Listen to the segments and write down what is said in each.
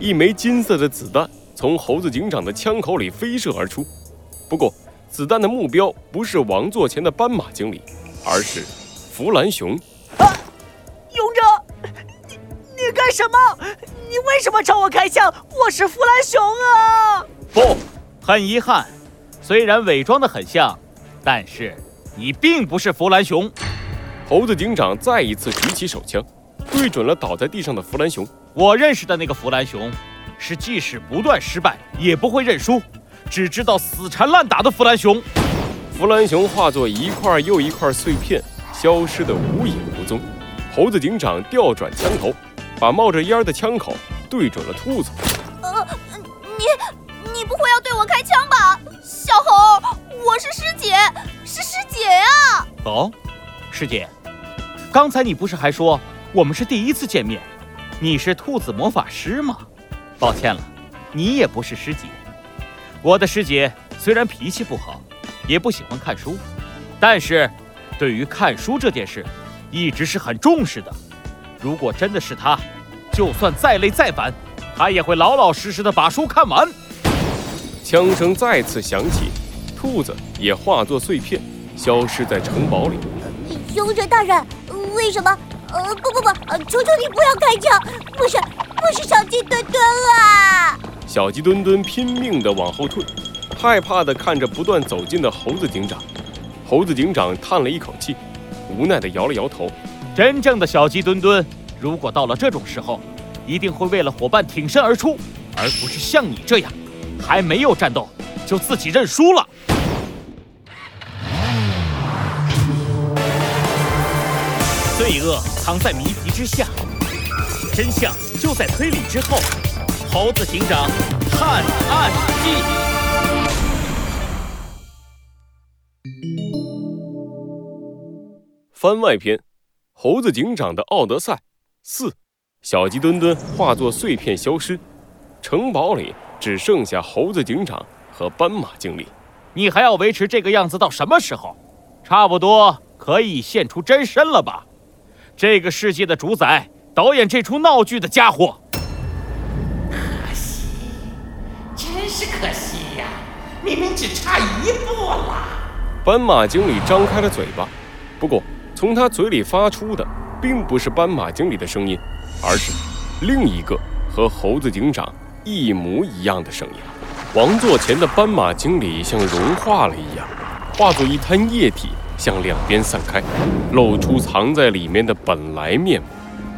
一枚金色的子弹从猴子警长的枪口里飞射而出。不过，子弹的目标不是王座前的斑马经理，而是弗兰熊。啊，勇者，你你干什么？你为什么朝我开枪？我是弗兰熊啊！不，很遗憾，虽然伪装的很像，但是你并不是弗兰熊。猴子警长再一次举起手枪，对准了倒在地上的弗兰熊。我认识的那个弗兰熊，是即使不断失败也不会认输。只知道死缠烂打的弗兰熊，弗兰熊化作一块又一块碎片，消失得无影无踪。猴子警长调转枪头，把冒着烟的枪口对准了兔子。呃，你你不会要对我开枪吧，小猴？我是师姐，是师姐呀。哦，师姐，刚才你不是还说我们是第一次见面？你是兔子魔法师吗？抱歉了，你也不是师姐。我的师姐虽然脾气不好，也不喜欢看书，但是，对于看书这件事，一直是很重视的。如果真的是她，就算再累再烦，她也会老老实实的把书看完。枪声再次响起，兔子也化作碎片，消失在城堡里。勇者大人，为什么？呃，不不不，求求你不要开枪！不是，不是小鸡墩墩啊！小鸡墩墩拼命地往后退，害怕地看着不断走近的猴子警长。猴子警长叹了一口气，无奈地摇了摇头。真正的小鸡墩墩，如果到了这种时候，一定会为了伙伴挺身而出，而不是像你这样，还没有战斗就自己认输了。罪恶藏在谜题之下，真相就在推理之后。猴子警长探案记番外篇：猴子警长的奥德赛四。小鸡墩墩化作碎片消失，城堡里只剩下猴子警长和斑马经理。你还要维持这个样子到什么时候？差不多可以现出真身了吧？这个世界的主宰，导演这出闹剧的家伙。可惜，真是可惜呀，明明只差一步了。斑马经理张开了嘴巴，不过从他嘴里发出的并不是斑马经理的声音，而是另一个和猴子警长一模一样的声音。王座前的斑马经理像融化了一样，化作一滩液体向两边散开，露出藏在里面的本来面目，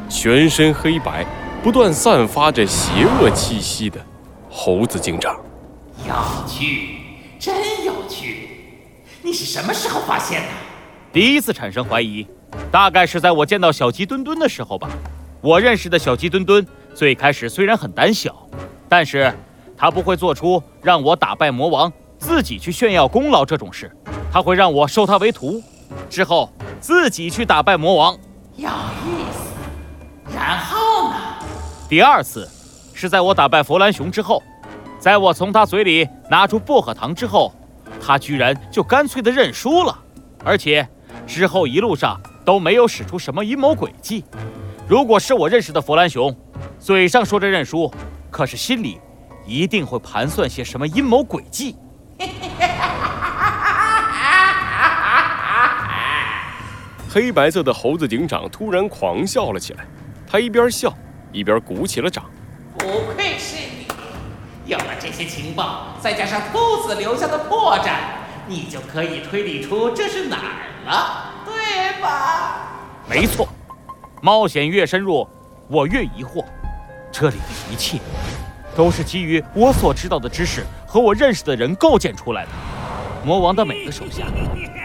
全身黑白，不断散发着邪恶气息的猴子警长。有趣，真有趣！你是什么时候发现的？第一次产生怀疑，大概是在我见到小鸡墩墩的时候吧。我认识的小鸡墩墩，最开始虽然很胆小，但是他不会做出让我打败魔王，自己去炫耀功劳这种事。他会让我收他为徒，之后自己去打败魔王。有意思。然后呢？第二次，是在我打败弗兰熊之后。在我从他嘴里拿出薄荷糖之后，他居然就干脆的认输了，而且之后一路上都没有使出什么阴谋诡计。如果是我认识的弗兰熊，嘴上说着认输，可是心里一定会盘算些什么阴谋诡计。黑白色的猴子警长突然狂笑了起来，他一边笑一边鼓起了掌。不愧是你。有了这些情报，再加上兔子留下的破绽，你就可以推理出这是哪儿了，对吧？没错，冒险越深入，我越疑惑。这里的一切，都是基于我所知道的知识和我认识的人构建出来的。魔王的每个手下，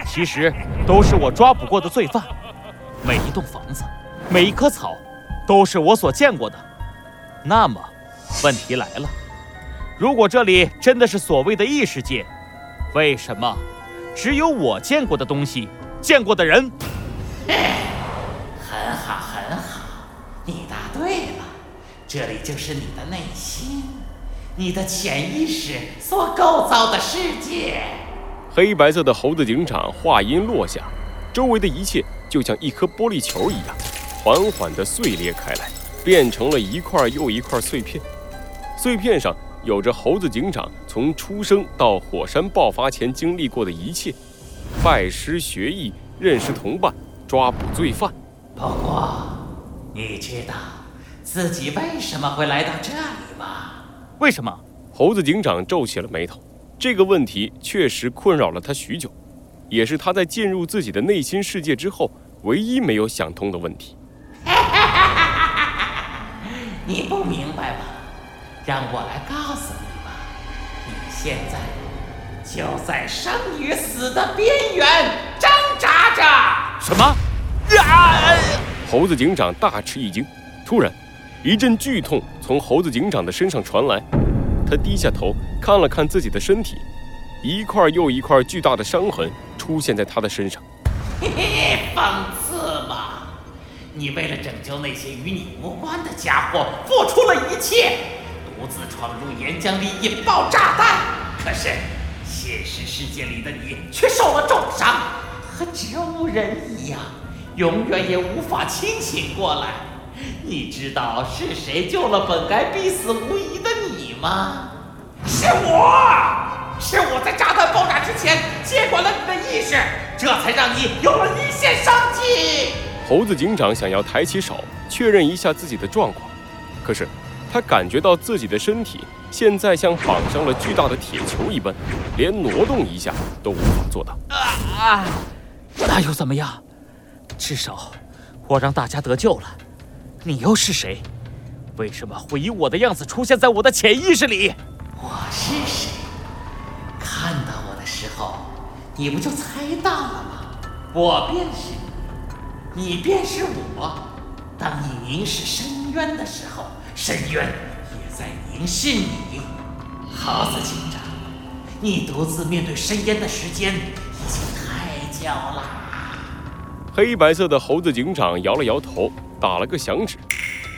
其实都是我抓捕过的罪犯。每一栋房子，每一棵草，都是我所见过的。那么，问题来了。如果这里真的是所谓的异世界，为什么只有我见过的东西、见过的人？很好，很好，你答对了。这里就是你的内心，你的潜意识所构造的世界。黑白色的猴子警长话音落下，周围的一切就像一颗玻璃球一样，缓缓地碎裂开来，变成了一块又一块碎片。碎片上有着猴子警长从出生到火山爆发前经历过的一切：拜师学艺、认识同伴、抓捕罪犯。不过，你知道自己为什么会来到这里吗？为什么？猴子警长皱起了眉头。这个问题确实困扰了他许久，也是他在进入自己的内心世界之后唯一没有想通的问题。你不明白吗？让我来告诉你吧，你现在就在生与死的边缘挣扎着。什么？啊！猴子警长大吃一惊，突然，一阵剧痛从猴子警长的身上传来。他低下头看了看自己的身体，一块又一块巨大的伤痕出现在他的身上。嘿嘿，讽刺嘛！你为了拯救那些与你无关的家伙，付出了一切，独自闯入岩浆里引爆炸弹。可是，现实世界里的你却受了重伤，和植物人一样，永远也无法清醒过来。你知道是谁救了本该必死无疑你吗？是我，是我在炸弹爆炸之前接管了你的意识，这才让你有了一线生机。猴子警长想要抬起手确认一下自己的状况，可是他感觉到自己的身体现在像绑上了巨大的铁球一般，连挪动一下都无法做到。啊！那又怎么样？至少我让大家得救了。你又是谁？为什么会以我的样子出现在我的潜意识里？我是谁？看到我的时候，你不就猜到了吗？我便是你，你便是我。当你凝视深渊的时候，深渊也在凝视你。猴子警长，你独自面对深渊的时间已经太久了。黑白色的猴子警长摇了摇头。打了个响指，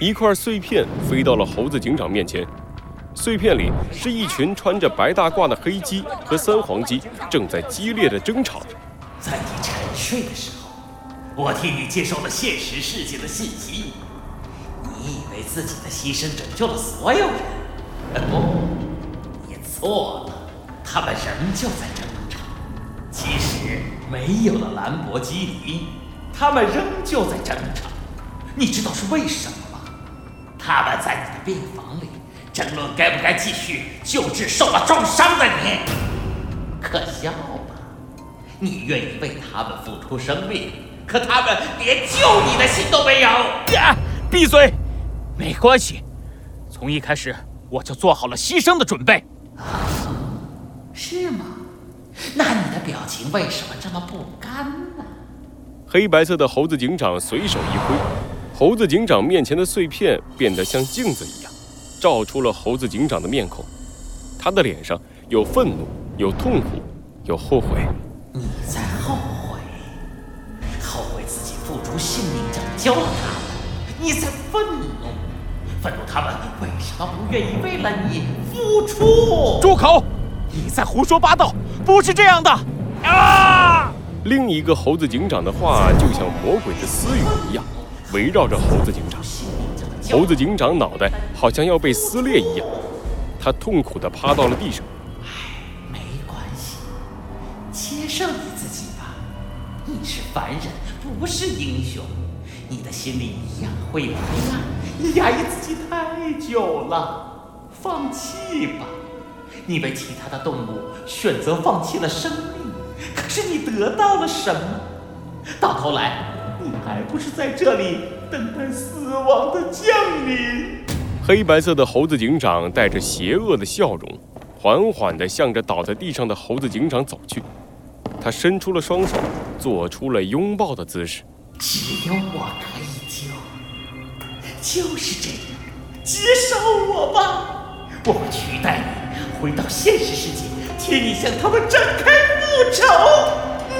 一块碎片飞到了猴子警长面前。碎片里是一群穿着白大褂的黑鸡和三黄鸡，正在激烈的争吵着。在你沉睡的时候，我替你接受了现实世界的信息。你以为自己的牺牲拯救了所有人？不，你错了。他们仍旧在争吵。即使没有了兰博基尼，他们仍旧在争吵。你知道是为什么？他们在你的病房里争论该不该继续救治受了重伤的你。可笑吧？你愿意为他们付出生命，可他们连救你的心都没有。呀！闭嘴！没关系，从一开始我就做好了牺牲的准备。啊，是吗？那你的表情为什么这么不甘呢？黑白色的猴子警长随手一挥。猴子警长面前的碎片变得像镜子一样，照出了猴子警长的面孔。他的脸上有愤怒，有痛苦，有后悔。你在后悔？后悔自己付出性命拯救了他们？你在愤怒？愤怒他们为什么不愿意为了你付出？住口！你在胡说八道！不是这样的！啊！另一个猴子警长的话就像魔鬼的私语一样。围绕着猴子警长，猴子警长脑袋好像要被撕裂一样，他痛苦地趴到了地上。唉，没关系，接受你自己吧。你是凡人，不是英雄。你的心里一样会有黑暗，你压抑自己太久了，放弃吧。你被其他的动物选择放弃了生命，可是你得到了什么？到头来。还不是在这里等待死亡的降临？黑白色的猴子警长带着邪恶的笑容，缓缓地向着倒在地上的猴子警长走去。他伸出了双手，做出了拥抱的姿势。只有我可以救，就是这样，接受我吧，我会取代你，回到现实世界，替你向他们展开复仇。嗯